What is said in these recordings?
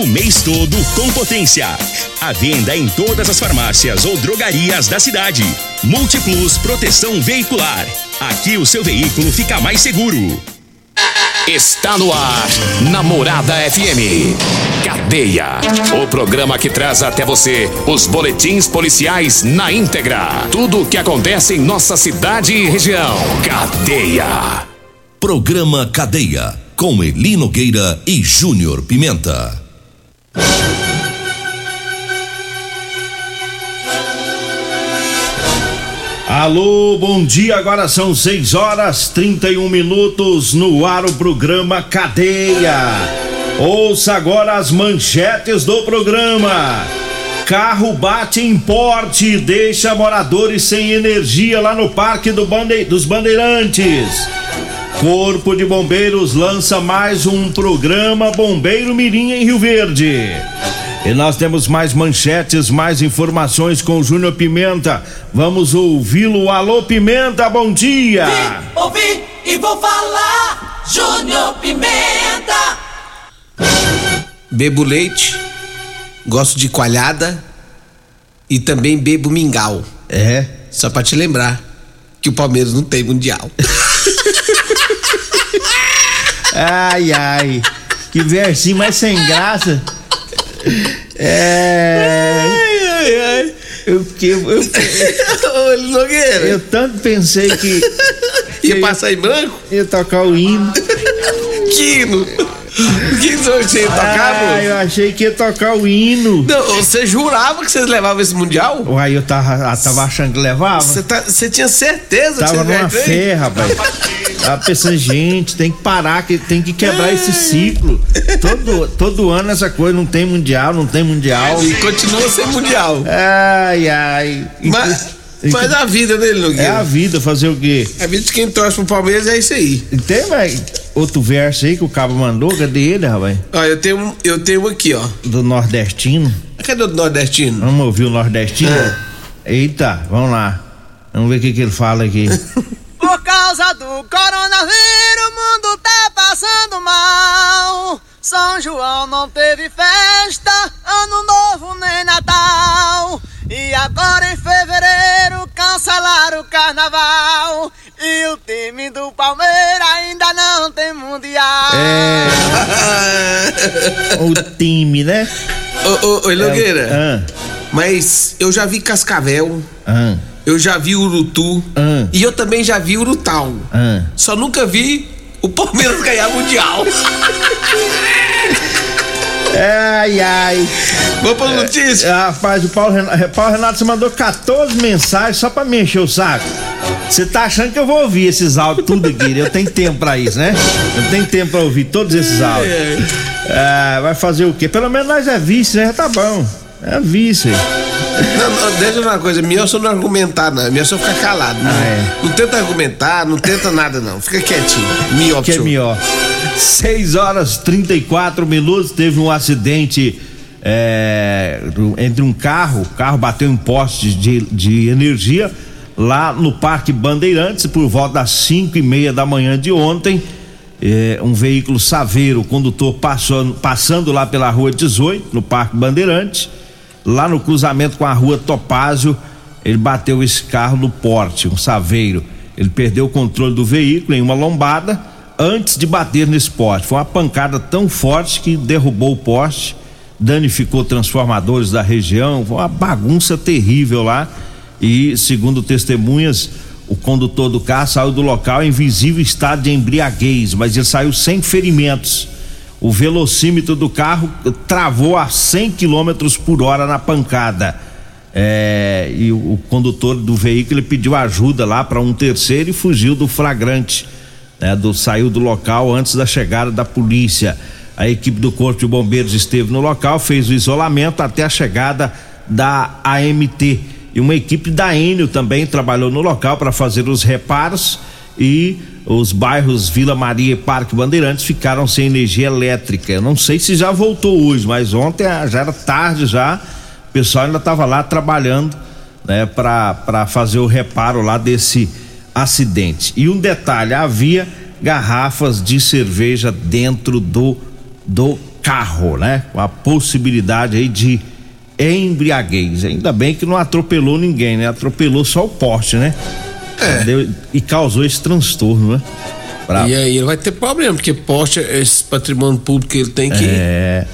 o mês todo com potência. A venda em todas as farmácias ou drogarias da cidade. Multiplus Proteção Veicular. Aqui o seu veículo fica mais seguro. Está no ar, Namorada FM. Cadeia. O programa que traz até você os boletins policiais na íntegra. Tudo o que acontece em nossa cidade e região. Cadeia. Programa Cadeia. Com Eli Nogueira e Júnior Pimenta. Alô, bom dia. Agora são 6 horas 31 minutos no ar o programa Cadeia. Ouça agora as manchetes do programa. Carro bate em porte e deixa moradores sem energia lá no Parque do Bande... dos Bandeirantes. Corpo de Bombeiros lança mais um programa Bombeiro Mirim em Rio Verde. E nós temos mais manchetes, mais informações com o Júnior Pimenta. Vamos ouvi-lo. Alô, Pimenta, bom dia! Vim, ouvi e vou falar, Júnior Pimenta! Bebo leite, gosto de coalhada e também bebo mingau. É? Só pra te lembrar que o Palmeiras não tem mundial. ai, ai, que versinho mais sem graça. É. Ai, ai, ai. Eu, que, eu, Ô, Nogueira. eu tanto pensei que Ia passar em branco? ia tocar o hino. Quino. Que você ia tocar, Ah, moço? eu achei que ia tocar o hino. Não, você jurava que vocês levavam esse mundial? Uai, eu tava, eu tava achando que levava. Você, tá, tinha certeza Tava que você numa fé, rapaz. Tava pensando, gente, tem que parar, que tem que quebrar esse ciclo. Todo, todo ano essa coisa, não tem mundial, não tem mundial. E continua sem mundial. Ai, ai. Mas, mas a vida dele, É a Nogueira. vida fazer o quê? A vida de quem torce pro Palmeiras é isso aí. E Tem mais outro verso aí que o cabo mandou, cadê ele, rapaz? Ó, eu tenho, um- eu tenho um aqui, ó. Do nordestino. Cadê o nordestino? Vamos ouvir o nordestino? É. Eita, vamos lá. Vamos ver o que, que ele fala aqui. Por causa do coronavírus, o mundo tá passando mal. São João não teve festa, Ano Novo É, o time, né? Ô, ô, ô, Nogueira, Ah, mas eu já vi Cascavel, ah, eu já vi Urutu Ah. e eu também já vi Urutau. ah. Só nunca vi o Palmeiras ganhar mundial. Ai, ai. Vamos pra notícia? Ah, Rapaz, o Paulo Renato, Paulo Renato, você mandou 14 mensagens só pra me encher o saco. Você tá achando que eu vou ouvir esses áudios tudo aqui? Eu tenho tempo pra isso, né? Eu tenho tempo pra ouvir todos esses áudios. Ah, vai fazer o quê? Pelo menos nós é vice, né? Tá bom. É vice. Não, não, deixa eu falar uma coisa, melhor só não argumentar, não. Melhor só ficar calado. Não, Ah, é. não tenta argumentar, não tenta nada, não. Fica quietinho. Melhor Que é melhor. 6 horas 34 minutos, teve um acidente é, entre um carro, o carro bateu em postes de, de energia lá no Parque Bandeirantes por volta das 5 e meia da manhã de ontem. É, um veículo saveiro, o condutor passando, passando lá pela rua 18, no Parque Bandeirantes, lá no cruzamento com a rua Topázio, ele bateu esse carro no porte, um saveiro. Ele perdeu o controle do veículo em uma lombada antes de bater nesse poste. Foi uma pancada tão forte que derrubou o poste, danificou transformadores da região, foi uma bagunça terrível lá. E, segundo testemunhas, o condutor do carro saiu do local em visível estado de embriaguez, mas ele saiu sem ferimentos. O velocímetro do carro travou a 100 km por hora na pancada. É, e o, condutor do veículo pediu ajuda lá para um terceiro e fugiu do flagrante. né, do, saiu do local antes da chegada da polícia. A equipe do Corpo de Bombeiros esteve no local, fez o isolamento até a chegada da AMT. E uma equipe da Enio também trabalhou no local para fazer os reparos e os bairros Vila Maria e Parque Bandeirantes ficaram sem energia elétrica. Eu não sei se já voltou hoje, mas ontem já era tarde já. O pessoal ainda estava lá trabalhando, né, para fazer o reparo lá desse acidente. E um detalhe, havia garrafas de cerveja dentro do do carro, né? Com a possibilidade aí de embriaguez. Ainda bem que não atropelou ninguém, né? Atropelou só o poste, né? É. Deu- e causou esse transtorno, né? E aí ele vai ter problema, porque poste, esse patrimônio público que ele tem que. É,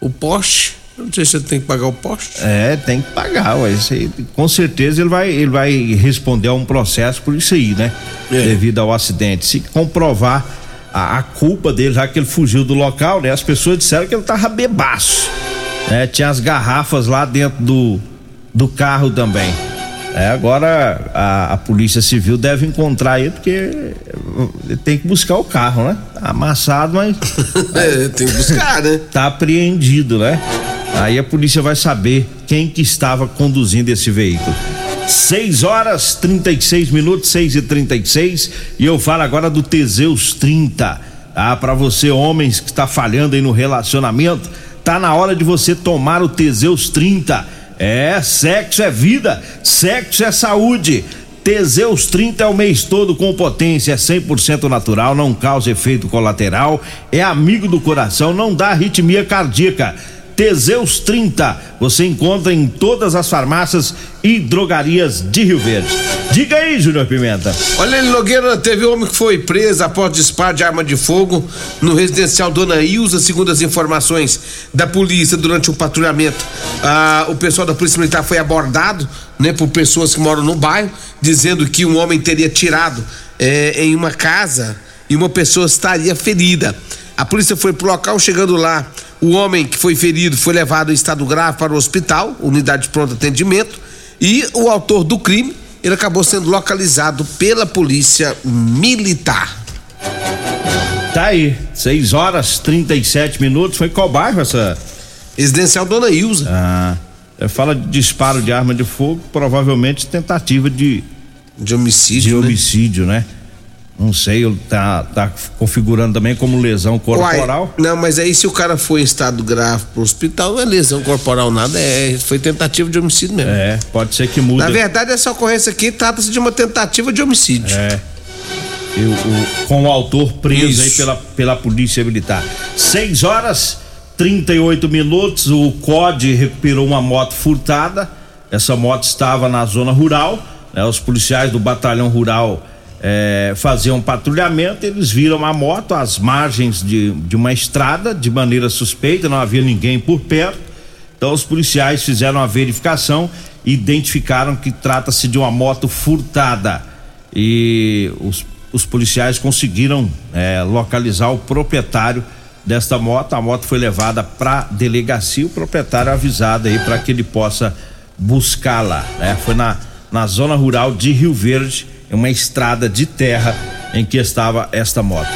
O poste, eu não sei se ele tem que pagar o poste. é, tem que pagar, ué. Aí, com certeza ele vai, ele vai responder a um processo por isso aí, né? É. Devido ao acidente. Se comprovar a, a culpa dele, já que ele fugiu do local, né? As pessoas disseram que ele tava bebaço. Né? Tinha as garrafas lá dentro do, do carro também. É, agora a, a Polícia Civil deve encontrar ele, porque eh, tem que buscar o carro, né? Tá amassado, mas É, tem que buscar, né? tá apreendido, né? Aí a polícia vai saber quem que estava conduzindo esse veículo. 6 horas 36 minutos, 6 e 36 e eu falo agora do Teseus 30. Ah, para você, homens que está falhando aí no relacionamento, tá na hora de você tomar o Teseus 30. É, sexo é vida, sexo é saúde. Teseus 30 é o mês todo com potência, é 100% natural, não causa efeito colateral, é amigo do coração, não dá arritmia cardíaca. Teseus 30, você encontra em todas as farmácias e drogarias de Rio Verde. Diga aí, Júnior Pimenta. Olha, ele Nogueira teve um homem que foi preso após disparo de arma de fogo no residencial Dona Ilza, segundo as informações da polícia durante o patrulhamento. Ah, o pessoal da Polícia Militar foi abordado, né, por pessoas que moram no bairro, dizendo que um homem teria tirado eh, em uma casa e uma pessoa estaria ferida. A polícia foi pro local, chegando lá, o homem que foi ferido foi levado em estado grave para o hospital, unidade de pronto atendimento, e o autor do crime, ele acabou sendo localizado pela polícia militar. Tá aí, 6 horas 37 minutos. Foi qual bairro essa? Residencial Dona Ilza. Ah, é, fala de disparo de arma de fogo, provavelmente tentativa de, De de homicídio, né? homicídio, né? Não sei, ele tá, tá configurando também como lesão corporal. Uai, não, mas aí se o cara foi em estado grave pro hospital, não é lesão corporal nada, é, foi tentativa de homicídio mesmo. É, pode ser que muda. Na verdade, essa ocorrência aqui trata-se de uma tentativa de homicídio. É. Com o autor preso Isso. aí pela, pela polícia militar. 6 horas 38 minutos. O COD recuperou uma moto furtada. Essa moto estava na zona rural. né? Os policiais do batalhão rural eh, faziam patrulhamento. Eles viram a moto às margens de, de uma estrada de maneira suspeita. Não havia ninguém por perto. Então os policiais fizeram a verificação e identificaram que trata-se de uma moto furtada. E os, os policiais conseguiram eh, localizar o proprietário desta moto. A moto foi levada para delegacia, o proprietário avisado aí para que ele possa buscá-la. Né? Foi na, na zona rural de Rio Verde, uma estrada de terra em que estava esta moto.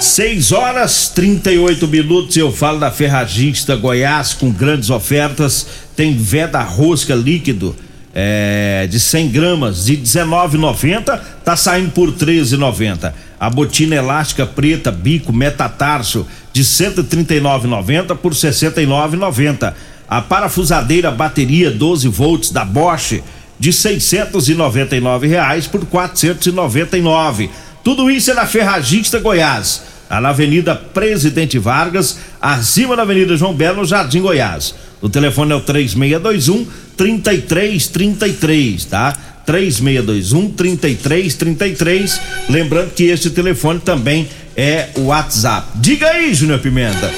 6 horas 38 minutos. Eu falo da Ferragista Goiás com grandes ofertas. Tem veda rosca líquido é, de 100 gramas de 19,90 tá saindo por 13,90. A botina elástica preta bico metatarso de 139,90 por 69,90. A parafusadeira bateria 12 volts da Bosch de 699 reais por 499. Tudo isso é na Ferragista Goiás, na Avenida Presidente Vargas, acima da Avenida João Belo, Jardim Goiás. O telefone é o 3621 3333, tá? 3621 3333. Lembrando que este telefone também é o WhatsApp. Diga aí, Júnior Pimenta.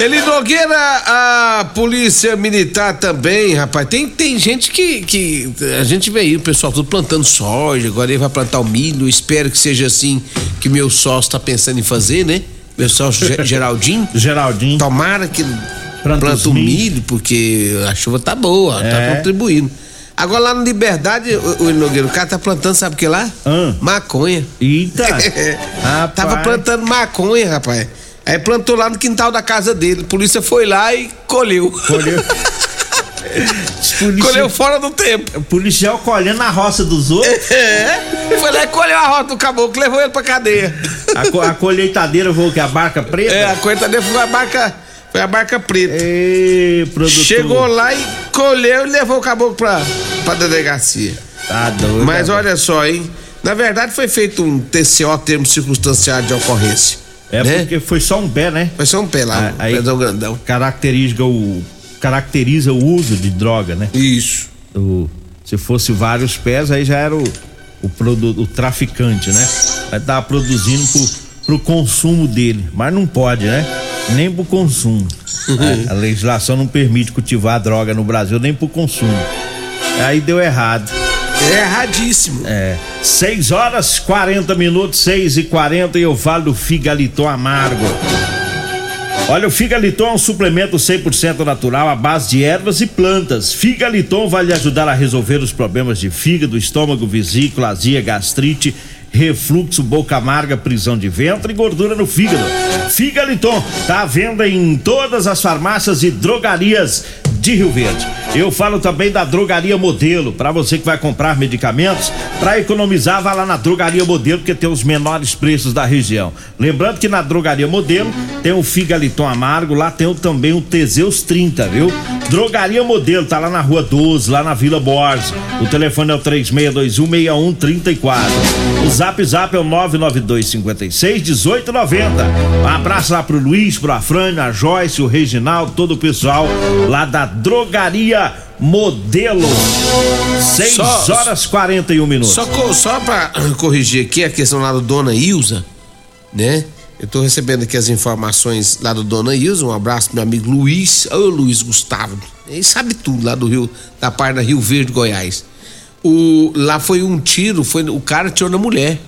Ele Nogueira, a polícia militar também, rapaz. Tem, tem gente que, que. A gente vê aí, o pessoal tudo plantando soja, agora ele vai plantar o milho. Espero que seja assim que meu sócio tá pensando em fazer, né? Meu sócio Ge- Geraldinho. Geraldinho. Tomara que Planta planta o milho. porque a chuva tá boa, É. tá contribuindo. Agora lá no Liberdade, o, o o cara tá plantando, sabe o que lá? Hã? Maconha. Eita! Tava plantando maconha, rapaz. Aí plantou lá no quintal da casa dele. A polícia foi lá e colheu. Colheu. Os policia- colheu fora do tempo. O policial colhendo a roça dos outros. É. Foi lá e colheu a rota do caboclo, levou ele pra cadeia. A, co- a colheitadeira foi que? A barca preta? É, a dele foi a barca, foi a barca preta. Produtor. Chegou lá e colheu e levou o caboclo pra, pra delegacia. Tá doido. Mas olha só, hein? Na verdade foi feito um TCO, termo circunstanciado de ocorrência. É né? porque foi só um pé, né? Foi só um pé lá, Ah, um pezão grandão. Caracteriza o, caracteriza o uso de droga, né? Isso. O- se fosse vários pés, aí já era o, o, produ- o traficante, né? Aí tava produzindo pro, pro consumo dele. Mas não pode, né? Nem pro consumo. A, a legislação não permite cultivar droga no Brasil nem pro consumo. Aí deu errado. É erradíssimo. É. 6 horas 40 minutos, 6 e 40 e eu falo do Figaliton Amargo. Olha, o Figaliton é um suplemento 100% natural à base de ervas e plantas. Figaliton vai lhe ajudar a resolver os problemas de fígado, estômago, vesícula, azia, gastrite, refluxo, boca amarga, prisão de ventre e gordura no fígado. Figaliton tá à venda em todas as farmácias e drogarias de Rio Verde. Eu falo também da Drogaria Modelo, para você que vai comprar medicamentos, para economizar, vá lá na Drogaria Modelo, porque tem os menores preços da região. Lembrando que na Drogaria Modelo tem o Figaliton Amargo, lá tem também o Teseus 30, viu? Drogaria Modelo, tá lá na Rua 12, lá na Vila Borges. O telefone é o 36216134. O Zap Zap é o 992561890. Um abraço lá pro Luiz, pro Afrânio, a Joyce, o Reginaldo, todo o pessoal lá da Drogaria Modelo. 6 Só- horas 41 minutos. Só, só pra corrigir aqui a questão lá do Dona Ilza, né? Eu tô recebendo aqui as informações lá do Dona Ilza. Um abraço pro meu amigo Luiz. Ô, Luiz Gustavo. Ele sabe tudo lá do Rio, da parte da Rio Verde, Goiás. O, lá foi um tiro, foi, o cara tirou na mulher.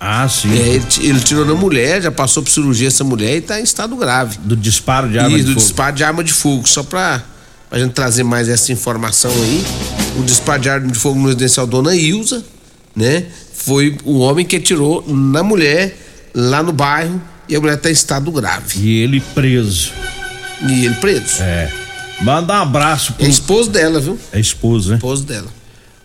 Ah, sim. É, ele, ele tirou na mulher, já passou por cirurgia essa mulher e tá em estado grave. Do disparo de arma e de do fogo. disparo de arma de fogo. Só pra, pra gente trazer mais essa informação aí. O disparo de arma de fogo no residencial Dona Ilza, né? Foi o homem que atirou na mulher lá no bairro e a mulher tá em estado grave. E ele preso. E ele preso. É. Manda um abraço pro É esposo dela, viu? é esposo, né? Esposo dela.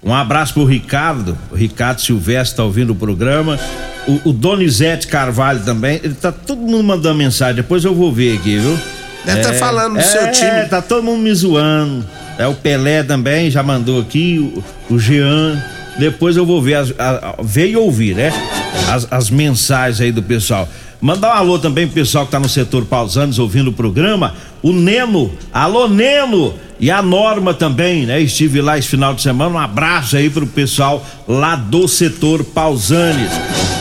Um abraço pro Ricardo. O Ricardo Silvestre tá ouvindo o programa. O, o Donizete Carvalho também. Ele tá todo mundo mandando mensagem. Depois eu vou ver aqui, viu? Deve tá falando do é, seu time. tá todo mundo me zoando. É o Pelé também, já mandou aqui. O, o Jean. Depois eu vou ver, as, a- a- ver e ouvir, né? As, as mensagens aí do pessoal. Mandar um alô também pro pessoal que tá no setor Pausanes ouvindo o programa. O Neno. Alô, Neno! E a Norma também, né? Estive lá esse final de semana. Um abraço aí pro pessoal lá do setor Pausanes.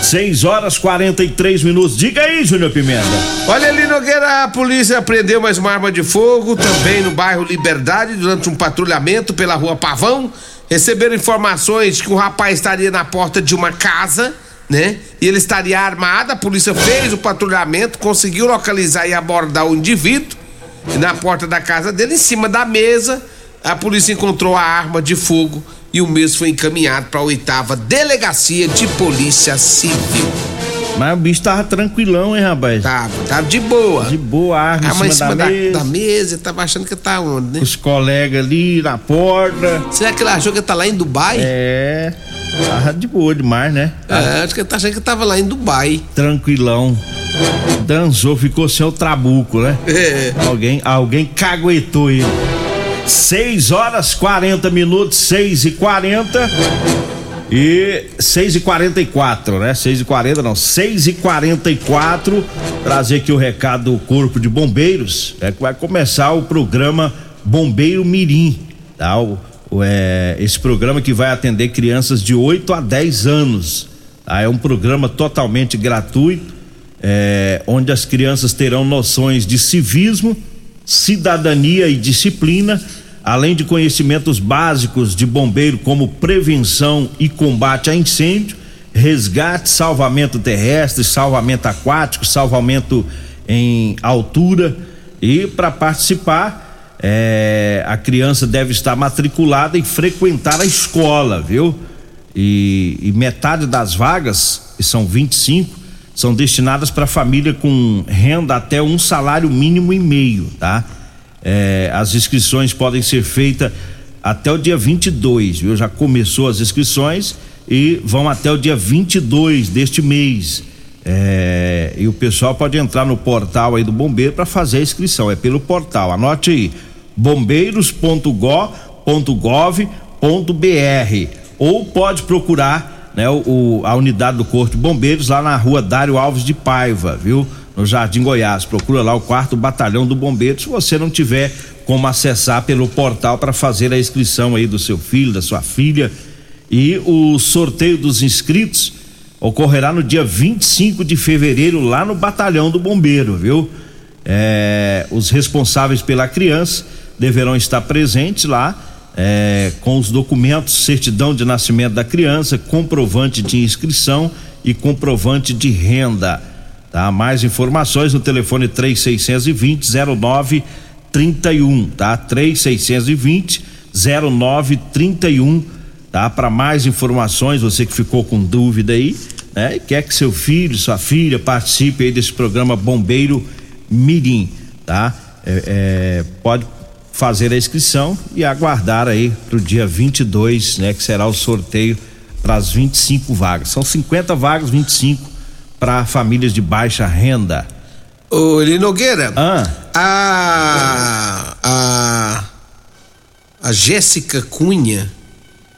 6 horas 43 minutos. Diga aí, Júnior Pimenta. Olha ali, Nogueira, a polícia apreendeu mais uma arma de fogo também no bairro Liberdade durante um patrulhamento pela rua Pavão. Receberam informações que um rapaz estaria na porta de uma casa, né? E ele estaria armado. A polícia fez o patrulhamento, conseguiu localizar e abordar o indivíduo. Na porta da casa dele, em cima da mesa, a polícia encontrou a arma de fogo e o mesmo foi encaminhado para a oitava delegacia de polícia civil. Mas o bicho tava tranquilão, hein, rapaz? Tava, tava de boa. De boa, a arma A mãe em cima, da, mesa. da mesa, tava achando que tá onde, né? Os colegas ali na porta. Será que ele achou que tá lá em Dubai? É. Tava de boa demais, né? É, acho que tá achando que tava lá em Dubai. Tranquilão. Dançou, ficou sem o trabuco, né? É. Alguém, alguém caguetou ele. 6 horas 40 minutos, 6 e 40 e 6 e 44, né? 6 e 40 não, 6 e 44 Trazer aqui o recado do Corpo de Bombeiros. É que vai começar o programa Bombeiro Mirim, tá? O, é, esse programa que vai atender crianças de 8 a 10 anos. Tá? É um programa totalmente gratuito, é, onde as crianças terão noções de civismo, cidadania e disciplina, além de conhecimentos básicos de bombeiro como prevenção e combate a incêndio, resgate, salvamento terrestre, salvamento aquático, salvamento em altura e para participar é, a criança deve estar matriculada e frequentar a escola, viu? E, e metade das vagas, que são 25, são destinadas para família com renda até um salário mínimo e meio, tá? É, as inscrições podem ser feitas até o dia 22, viu? Já começou as inscrições e vão até o dia 22 deste mês. É, e o pessoal pode entrar no portal aí do bombeiro para fazer a inscrição. É pelo portal. Anote aí: bombeiros.go.gov.br ou pode procurar né, o, a unidade do Corpo de Bombeiros lá na rua Dário Alves de Paiva, viu? No Jardim Goiás. Procura lá o quarto batalhão do bombeiro. Se você não tiver como acessar pelo portal para fazer a inscrição aí do seu filho, da sua filha. E o sorteio dos inscritos ocorrerá no dia 25 de fevereiro lá no batalhão do bombeiro, viu? É, os responsáveis pela criança deverão estar presentes lá é, com os documentos, certidão de nascimento da criança, comprovante de inscrição e comprovante de renda. Tá? Mais informações no telefone 3620 0931, tá? 3620 0931, tá? Para mais informações, você que ficou com dúvida aí, né? E quer que seu filho, sua filha participe aí desse programa Bombeiro Mirim, tá? É, é, pode fazer a inscrição e aguardar aí pro dia 22, né, que será o sorteio para as 25 vagas. São 50 vagas, 25 para famílias de baixa renda. Ô, Eli Nogueira. Ah. A a a Jéssica Cunha,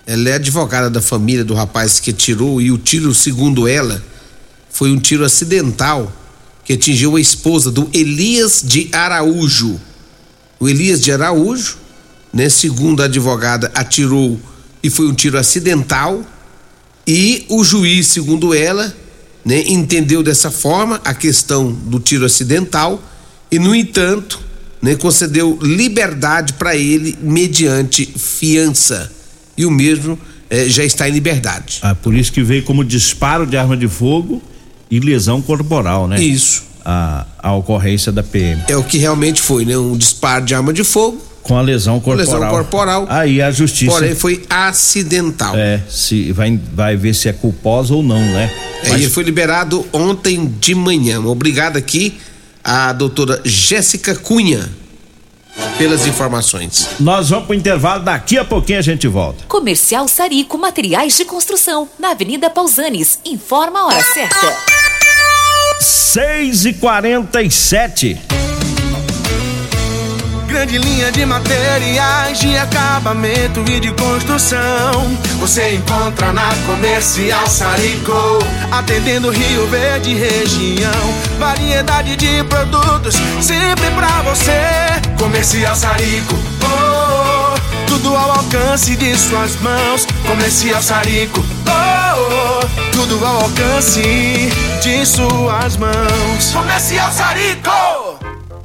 ela é advogada da família do rapaz que tirou e o tiro, segundo ela, foi um tiro acidental que atingiu a esposa do Elias de Araújo o Elias de Araújo, né, segundo a advogada, atirou e foi um tiro acidental. E o juiz, segundo ela, né, entendeu dessa forma a questão do tiro acidental e, no entanto, né, concedeu liberdade para ele mediante fiança. E o mesmo eh, já está em liberdade. Ah, por isso que veio como disparo de arma de fogo e lesão corporal, né? Isso a, a ocorrência da PM. É o que realmente foi, né? Um disparo de arma de fogo. Com a lesão corporal. Lesão corporal. Aí a justiça. Porém, foi acidental. É, se vai, vai ver se é culposa ou não, né? É, Mas... ele foi liberado ontem de manhã. Obrigado aqui a doutora Jéssica Cunha pelas informações. Nós vamos pro intervalo, daqui a pouquinho a gente volta. Comercial Sarico Materiais de Construção, na Avenida Pausanes. Informa a hora certa. 6 e 47 Grande linha de materiais de acabamento e de construção. Você encontra na Comercial Sarico, atendendo Rio Verde região. Variedade de produtos sempre pra você. Comercial Sarico, oh, tudo ao alcance de suas mãos. Comercial Sarico, oh tudo ao alcance de suas mãos. Comercial Sarico!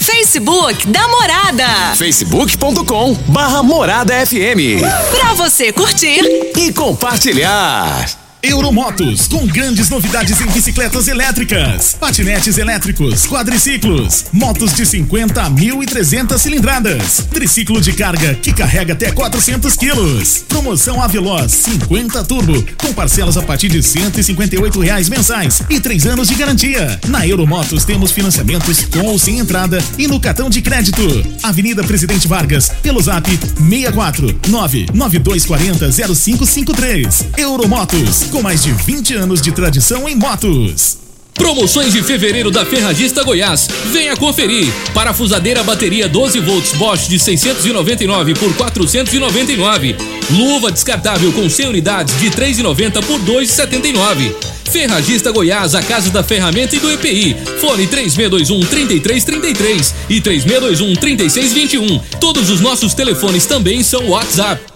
Facebook da Morada. Facebook.com barra Morada FM. Pra você curtir e compartilhar. Euromotos, com grandes novidades em bicicletas elétricas, patinetes elétricos, quadriciclos, motos de 50 a 1.300 cilindradas, triciclo de carga que carrega até 400 quilos. Promoção Aveloz 50 Turbo, com parcelas a partir de 158 reais mensais e três anos de garantia. Na Euromotos temos financiamentos com ou sem entrada e no cartão de crédito. Avenida Presidente Vargas, pelo zap 64 99240 0553. Euromotos com mais de 20 anos de tradição em motos. Promoções de fevereiro da Ferragista Goiás. Venha conferir. Parafusadeira bateria 12 volts Bosch de 699 por 499. Luva descartável com 100 unidades de 3,90 por 2,79. Ferragista Goiás, a casa da ferramenta e do EPI. Fone 3621 3333 e 3621 3621. Todos os nossos telefones também são WhatsApp.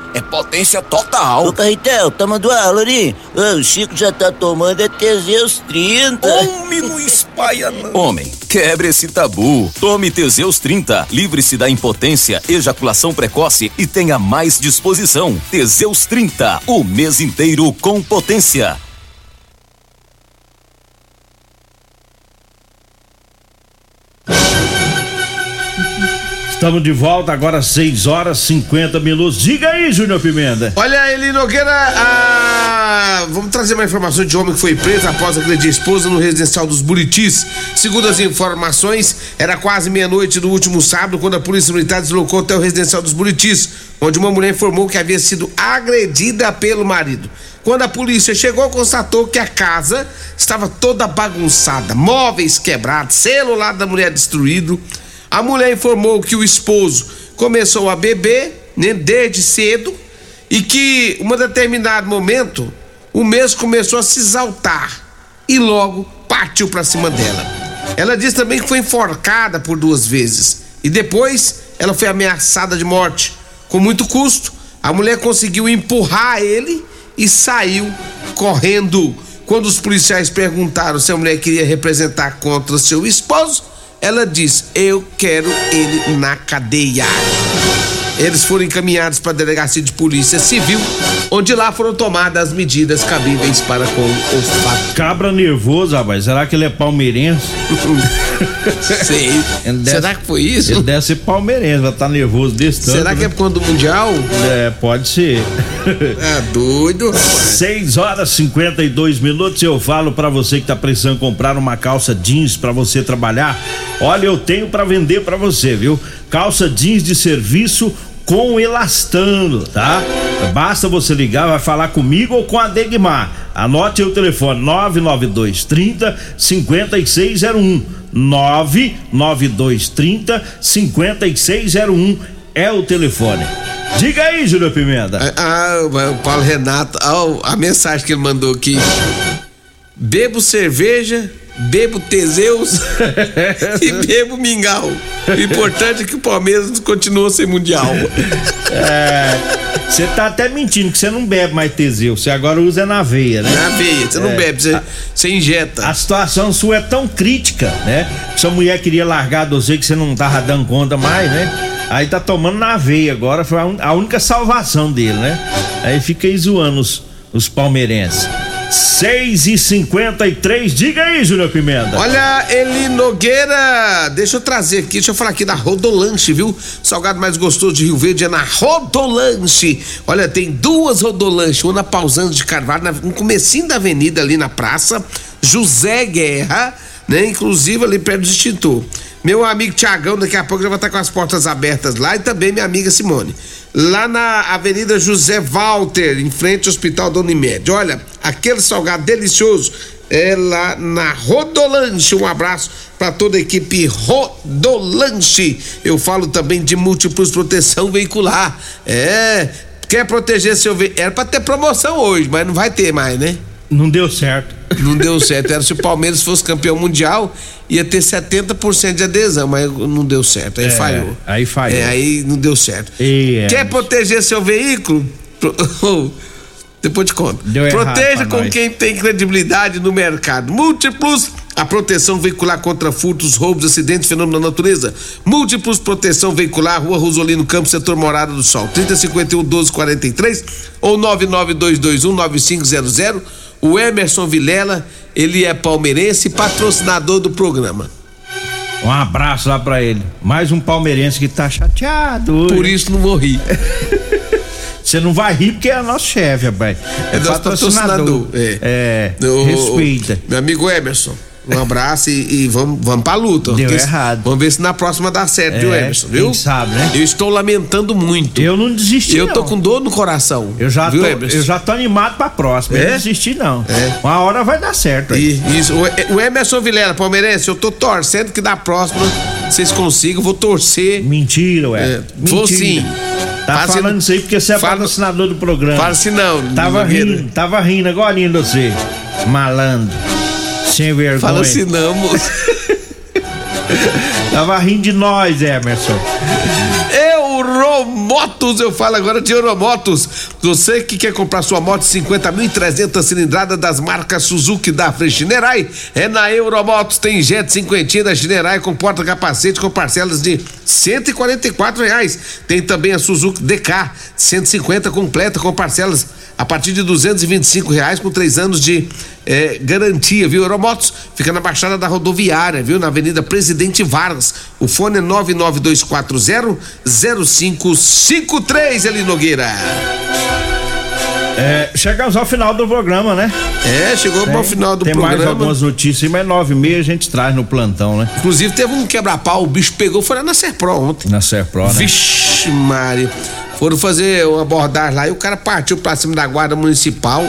é potência total. Ô, Carretel, tá mandando ali? Ô, o Chico já tá tomando é Teseus 30. Homem, não espalha não. Homem, quebre esse tabu. Tome Teseus 30. Livre-se da impotência, ejaculação precoce e tenha mais disposição. Teseus 30. O mês inteiro com potência. Estamos de volta agora 6 horas 50 minutos. Diga aí, Júnior Pimenta. Olha, Eli Nogueira, ah, vamos trazer uma informação de homem que foi preso após agredir a esposa no residencial dos Buritis. Segundo as informações, era quase meia-noite do último sábado quando a polícia militar deslocou até o residencial dos Buritis, onde uma mulher informou que havia sido agredida pelo marido. Quando a polícia chegou, constatou que a casa estava toda bagunçada, móveis quebrados, celular da mulher destruído. A mulher informou que o esposo começou a beber né, desde cedo e que, em um determinado momento, o mesmo começou a se exaltar e logo partiu para cima dela. Ela disse também que foi enforcada por duas vezes e depois ela foi ameaçada de morte. Com muito custo, a mulher conseguiu empurrar ele e saiu correndo. Quando os policiais perguntaram se a mulher queria representar contra seu esposo, ela diz: Eu quero ele na cadeia. Eles foram encaminhados para a delegacia de polícia civil, onde lá foram tomadas as medidas cabíveis para com o fato. Cabra nervoso, rapaz. Será que ele é palmeirense? Sei. Será que foi isso? Ele deve ser palmeirense, vai estar nervoso desse tanto. Será que é né? por conta do Mundial? É, pode ser. É doido, rapaz. 6 horas 52 minutos. Eu falo pra você que tá precisando comprar uma calça jeans pra você trabalhar. Olha, eu tenho pra vender pra você, viu? Calça jeans de serviço com elastano, tá? Basta você ligar, vai falar comigo ou com a Degmar. Anote o telefone 992 30 5601. 992 30 5601 é o telefone. Diga aí, Júlio Pimenta. Ah, o Paulo Renato, ah, a mensagem que ele mandou aqui. Bebo cerveja, bebo Teseus e bebo mingau. O importante é que o Palmeiras continua sem mundial. É, você tá até mentindo que você não bebe mais Teseus, você agora usa na veia, né? Na veia, você não É. bebe, você, você injeta. A situação sua é tão crítica, né? Sua mulher queria largar de você que você não tava dando conta mais, né? Aí tá tomando na veia agora, foi a, un- a única salvação dele, né? Aí fica aí zoando os, os palmeirenses. 6 e 53 diga aí, Júnior Pimenta. Olha, Eli Nogueira, deixa eu trazer aqui, deixa eu falar aqui da Rodolanche, viu? Salgado mais gostoso de Rio Verde é na Rodolanche. Olha, tem duas Rodolanche, uma na Pausando de Carvalho, no comecinho da avenida ali na praça, José Guerra, né? Inclusive ali perto do extintor. Meu amigo Tiagão daqui a pouco já vai estar com as portas abertas lá e também minha amiga Simone. Lá na Avenida José Walter, em frente ao Hospital Dona Unimed. Olha, aquele salgado delicioso é lá na Rodolanche. Um abraço para toda a equipe Rodolanche. Eu falo também de múltiplos proteção veicular. É, quer proteger seu veículo? Era para ter promoção hoje, mas não vai ter mais, né? Não deu certo. Não deu certo. Era se o Palmeiras fosse campeão mundial, ia ter 70% de adesão, mas não deu certo. Aí É, falhou. aí falhou. É, aí não deu certo. E, é, Quer proteger seu veículo? Depois te conto. Deu Proteja com nós. quem tem credibilidade no mercado. Múltiplos, a proteção veicular contra furtos, roubos, acidentes, fenômenos da natureza. Múltiplos, proteção veicular, Rua Rosolino Campos, setor Morada do Sol. 3051 1243 ou 99221 9500. O Emerson Vilela, ele é palmeirense e patrocinador do programa. Um abraço lá pra ele. Mais um palmeirense que tá chateado. hoje. Por isso não vou rir. Você não vai rir porque é nosso chefe, rapaz. É nosso patrocinador. É. O- respeita. Meu amigo Emerson, um abraço e, e vamos, vamos pra luta. Deu errado. Vamos ver se na próxima dá certo, viu, É, Emerson? Viu? quem sabe, né? Eu estou lamentando muito. Eu não desisti. Eu tô não. com dor no coração. Eu já, viu, tô, Emerson? eu já tô animado pra próxima. Eu É? não desisti, não. É. Uma hora vai dar certo aí. E- Isso, o- o Emerson Vilela, palmeirense, eu tô torcendo que da próxima vocês consigam, vou torcer. Mentira, ué. É, vou sim. Tá Fala falando isso aí porque você é fala- patrocinador do programa. Fala assim não. Tava rindo, tava rindo agora de você. Malandro. Sem vergonha. Fala não, moço. Tava rindo de nós, Emerson. Euromotos, eu falo agora de Euromotos. Você que quer comprar sua moto 50.300 cilindrada das marcas Suzuki, Dafra e Shinerai, é na Euromotos. Tem Jet 50 da Shinerai com porta-capacete com parcelas de 144 reais. Tem também a Suzuki DK 150 completa com parcelas a partir de 225 reais com três anos de eh, garantia, viu? Euromotos fica na Baixada da Rodoviária, viu? Na Avenida Presidente Vargas. O fone é 992400553, Eli Nogueira. É, chegamos ao final do programa, né? É, chegou Tem- ao final do tem programa. mais algumas notícias, mas nove e meia a gente traz no plantão, né? Inclusive teve um quebra-pau, o bicho pegou, foi lá na Serpro ontem. Na Serpro, né? Vixe, Mário. Foram fazer uma abordagem lá e o cara partiu pra cima da guarda municipal.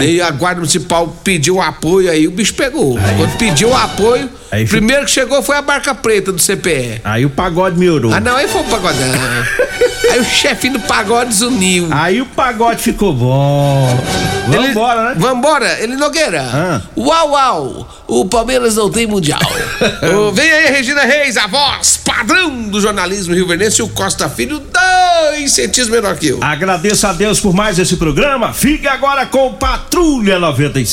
E a guarda municipal pediu apoio aí, o bicho pegou. Quando pediu apoio, Aí primeiro que chegou foi a barca preta do CPE. Aí o pagode melhorou. Ah, não, aí foi o pagodão. aí o chefinho do pagode desuniu. Aí o pagode ficou bom. Vambora, né? Vambora, ele Nogueira. Uau, uau. O Palmeiras não tem mundial. Ô, vem aí, Regina Reis, a voz padrão do jornalismo rio-verdense o Costa Filho, dois centímetros menor que eu. Agradeço a Deus por mais esse programa. Fique agora com Patrulha 97.